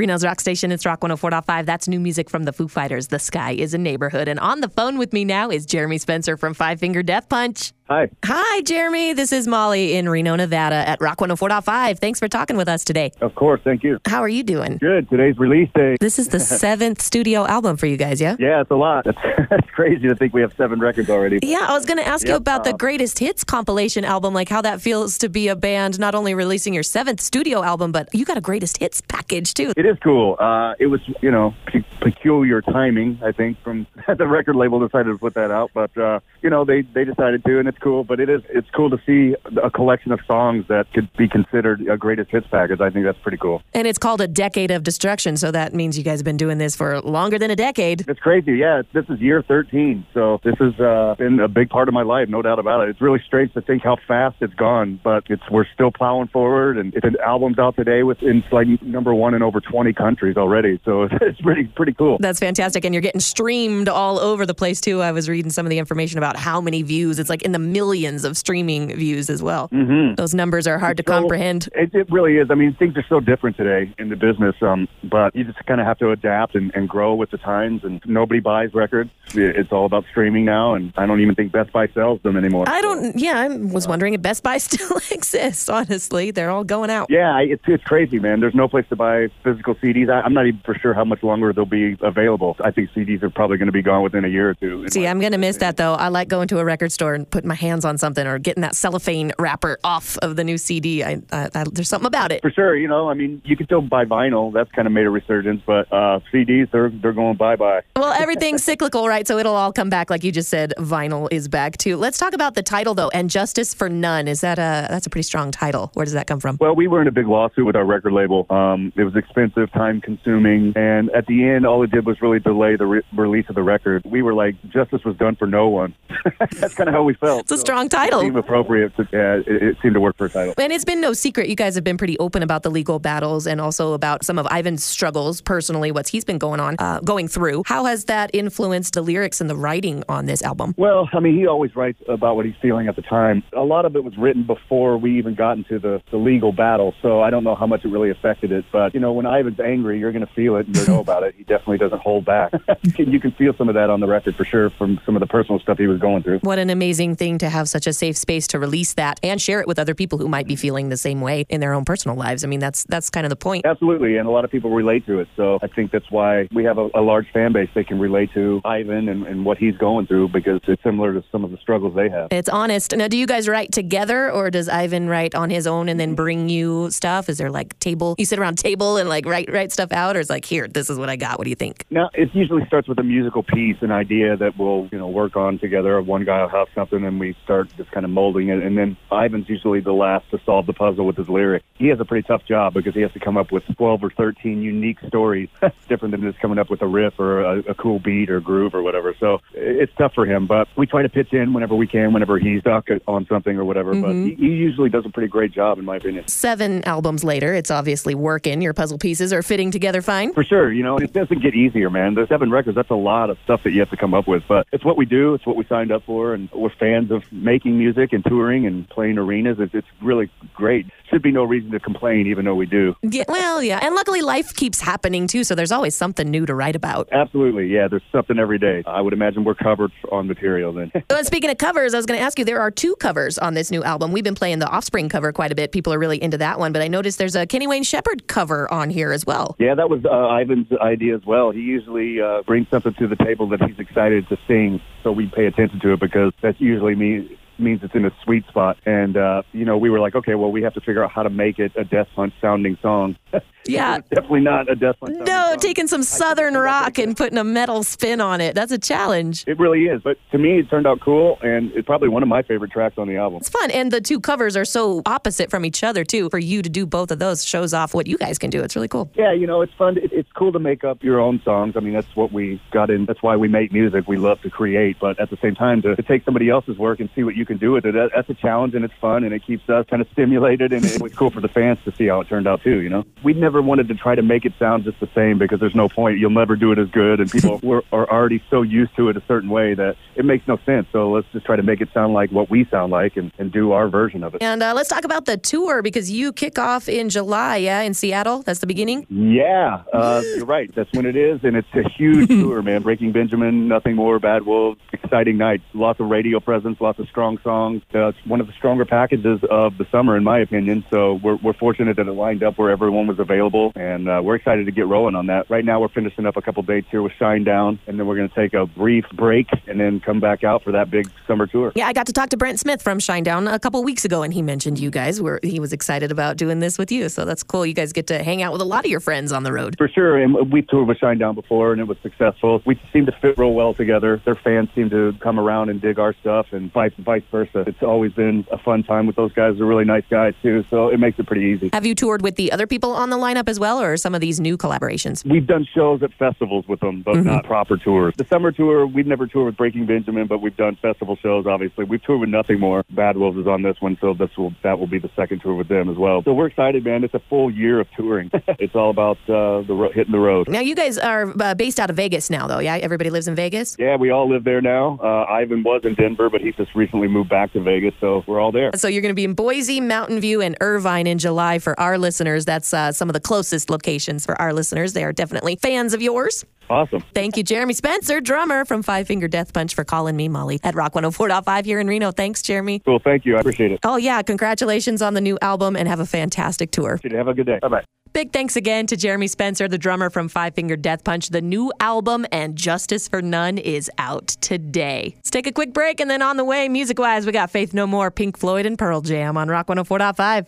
Reno's Rock Station, it's Rock 104.5. That's new music from the Foo Fighters. The Sky is a Neighborhood. And on the phone with me now is Jeremy Spencer from Five Finger Death Punch. Hi. Hi, Jeremy. This is Molly in Reno, Nevada at Rock 104.5. Thanks for talking with us today. Of course, thank you. How are you doing? Good. Today's release day. This is the seventh studio album for you guys, yeah? Yeah, it's a lot. That's, that's crazy to think we have seven records already. Yeah, I was going to ask you Yep, about the greatest hits compilation album, like how that feels to be a band not only releasing your seventh studio album, but you got a greatest hits package too. It is cool. Uh, it was, you know, pe- peculiar timing, I think, from the record label decided to put that out. But, uh, you know, they, they decided to, and it's cool. But it is it's cool to see a collection of songs that could be considered a greatest hits package. I think that's pretty cool. And it's called A Decade of Destruction, so that means you guys have been doing this for longer than a decade. It's crazy. Yeah, this is year 13. So this has uh, been a big part of my life, no doubt about it. It's really strange to think how fast it's gone, but it's we're still plowing forward. And it's an album's out today with it's like number one in over 20 countries already. So it's pretty pretty cool. That's fantastic. And you're getting streamed all over the place too. I was reading some of the information about how many views. It's like in the millions of streaming views as well. Mm-hmm. Those numbers are hard to So, comprehend. It, it really is. I mean, things are so different today in the business, um, but you just kind of have to adapt and, and grow with the times. And nobody buys records. It's all about streaming now, and I don't even think Best Buy sells them anymore. I don't, yeah, I was wondering if Best Buy still exists, honestly. They're all going out. Yeah, it's it's crazy, man. There's no place to buy physical CDs. I, I'm not even for sure how much longer they'll be available. I think CDs are probably going to be gone within a year or two. See, I'm going to miss that though. I like going to a record store and putting my hands on something or getting that cellophane wrapper off of the new CD. I, I, I, there's something about it. For sure, you know, I mean, you can still buy vinyl. That's kind of made a resurgence, but uh, CDs, they're they're going bye bye. Well, everything's cyclical, right? So it'll all come back, like you just said. Vinyl is back too. Let's talk about the title though. And Justice for None is that a that's a pretty strong title. Where does that come from? Well, we were in a big lawsuit with our record label. Um, it was expensive, time consuming, and at the end, all it did was really delay the re- release of the record. We were like, justice was done for no one. That's kind of how we felt. It's a strong title. It seemed appropriate. To, yeah, it, it seemed to work for a title. And it's been no secret. You guys have been pretty open about the legal battles and also about some of Ivan's struggles personally, what he's been going on, uh, going through. How has that influenced the lyrics and the writing on this album? Well, I mean, he always writes about what he's feeling at the time. A lot of it was written before we even got into the, the legal battle, so I don't know how much it really affected it. But, you know, when Ivan's angry, you're going to feel it and you know about it. He definitely doesn't hold back. you can feel some of that on the record for sure from some of the personal stuff he was going through. What an amazing thing to have such a safe space to release that and share it with other people who might be feeling the same way in their own personal lives. I mean, that's that's kind of the point. Absolutely, and a lot of people relate to it. So I think that's why we have a, a large fan base they can relate to Ivan and, and what he's going through because it's similar to some of the struggles they have. It's honest. Now, do you guys write together or does Ivan write on his own and then bring you stuff? Is there like table, you sit around table and like write, write stuff out or is like, here, this is what I got. What do you think? Now, it usually starts with a musical piece, an idea that we'll, you know, work on together. One guy will have something, and we start just kind of molding it. And then Ivan's usually the last to solve the puzzle with his lyric. He has a pretty tough job because he has to come up with 12 or 13 unique stories, different than just coming up with a riff or a, a cool beat or groove or whatever. So it's tough for him, but we try to pitch in whenever we can, whenever he's stuck on something or whatever. But mm-hmm. he, he usually does a pretty great job, in my opinion. Seven albums later, it's obviously working. Your puzzle pieces are fitting together fine. For sure, you know, it doesn't get easier, man. The seven records, that's a lot of stuff that you have to come up with. But it's what we do, it's what we signed up for, and we're fans of making music and touring and playing arenas. It's, it's really great. Should be no reason to complain, even though we do. Yeah, well, yeah. And luckily, life keeps happening too. So there's always something new to write about. Absolutely, yeah, there's something every day. I would imagine we're covered on material then. Well, speaking of covers, I was going to ask you there are two covers on this new album. We've been playing the Offspring cover quite a bit. People are really into that one. But I noticed there's a Kenny Wayne Shepherd cover on here as well. Yeah, that was uh, Ivan's idea as well. He usually uh, brings something to the table that he's excited to sing, so we pay attention to it because that's usually me means it's in a sweet spot. And uh, you know, we were like, okay, well, we have to figure out how to make it a Death Punch sounding song. Yeah. Definitely not a Death Punch. No, taking some southern rock and putting a metal spin on it. That's a challenge. It really is, but to me, it turned out cool, and it's probably one of my favorite tracks on the album. It's fun. And the two covers are so opposite from each other, too. For you to do both of those shows off what you guys can do. It's really cool. Yeah, you know, it's fun. It, it's cool to make up your own songs. I mean, that's what we got in. That's why we make music. We love to create, but at the same time, to, to take somebody else's work and see what you can do with it, that, that's a challenge, and it's fun, and it keeps us kind of stimulated, and it was cool for the fans to see how it turned out too. You know, never never wanted to try to make it sound just the same because there's no point. You'll never do it as good, and people were, are already so used to it a certain way that it makes no sense. So let's just try to make it sound like what we sound like and, and do our version of it. And uh, let's talk about the tour because you kick off in July, yeah, in Seattle. That's the beginning. Yeah, uh, you're right. That's when it is, and it's a huge tour, man. Breaking Benjamin, Nothing More, Bad Wolves, exciting night. Lots of radio presence, lots of strong songs. Uh, it's one of the stronger packages of the summer, in my opinion. So we're, we're fortunate that it lined up where everyone was available, and uh, we're excited to get rolling on that. Right now, we're finishing up a couple dates here with Shinedown, and then we're going to take a brief break and then come back out for that big summer tour. Yeah, I got to talk to Brent Smith from Shinedown a couple weeks ago, and he mentioned you guys were he was excited about doing this with you. So that's cool. You guys get to hang out with a lot of your friends on the road. For sure, and we toured with Shinedown before, and it was successful. We seem to fit real well together. Their fans seem to come around and dig our stuff, and vice vice versa. It's always been a fun time with those guys. They're really nice guys too, so it makes it pretty easy. Have you toured with the other people on the lineup as well, or some of these new collaborations? We've done shows at festivals with them, but mm-hmm. not proper tours. The summer tour, we've never toured with Breaking Benjamin, but we've done festival shows. Obviously, we've toured with Nothing More. Bad Wolves is on this one, so this will that will be the second tour with them as well. So we're excited, man. It's a full year of touring. it's all about uh, the ro- hitting the road. Now you guys are uh, based out of Vegas now, though. Yeah, everybody lives in Vegas. Yeah, we all live there now. Uh, Ivan was in Denver, but he just recently moved back to Vegas, so we're all there. So you're going to be in Boise, Mountain View, and Irvine in July for our listeners. That's uh, some of the closest locations for our listeners. They are definitely fans of yours. Awesome. Thank you, Jeremy Spencer, drummer from Five Finger Death Punch, for calling me Molly at Rock 104.5 here in Reno. Thanks, Jeremy. Cool. Thank you. I appreciate it. Oh, yeah. Congratulations on the new album and have a fantastic tour. Have a good day. Bye bye. Big thanks again to Jeremy Spencer, the drummer from Five Finger Death Punch. The new album and Justice for None is out today. Let's take a quick break and then on the way, music wise, we got Faith No More, Pink Floyd, and Pearl Jam on Rock 104.5.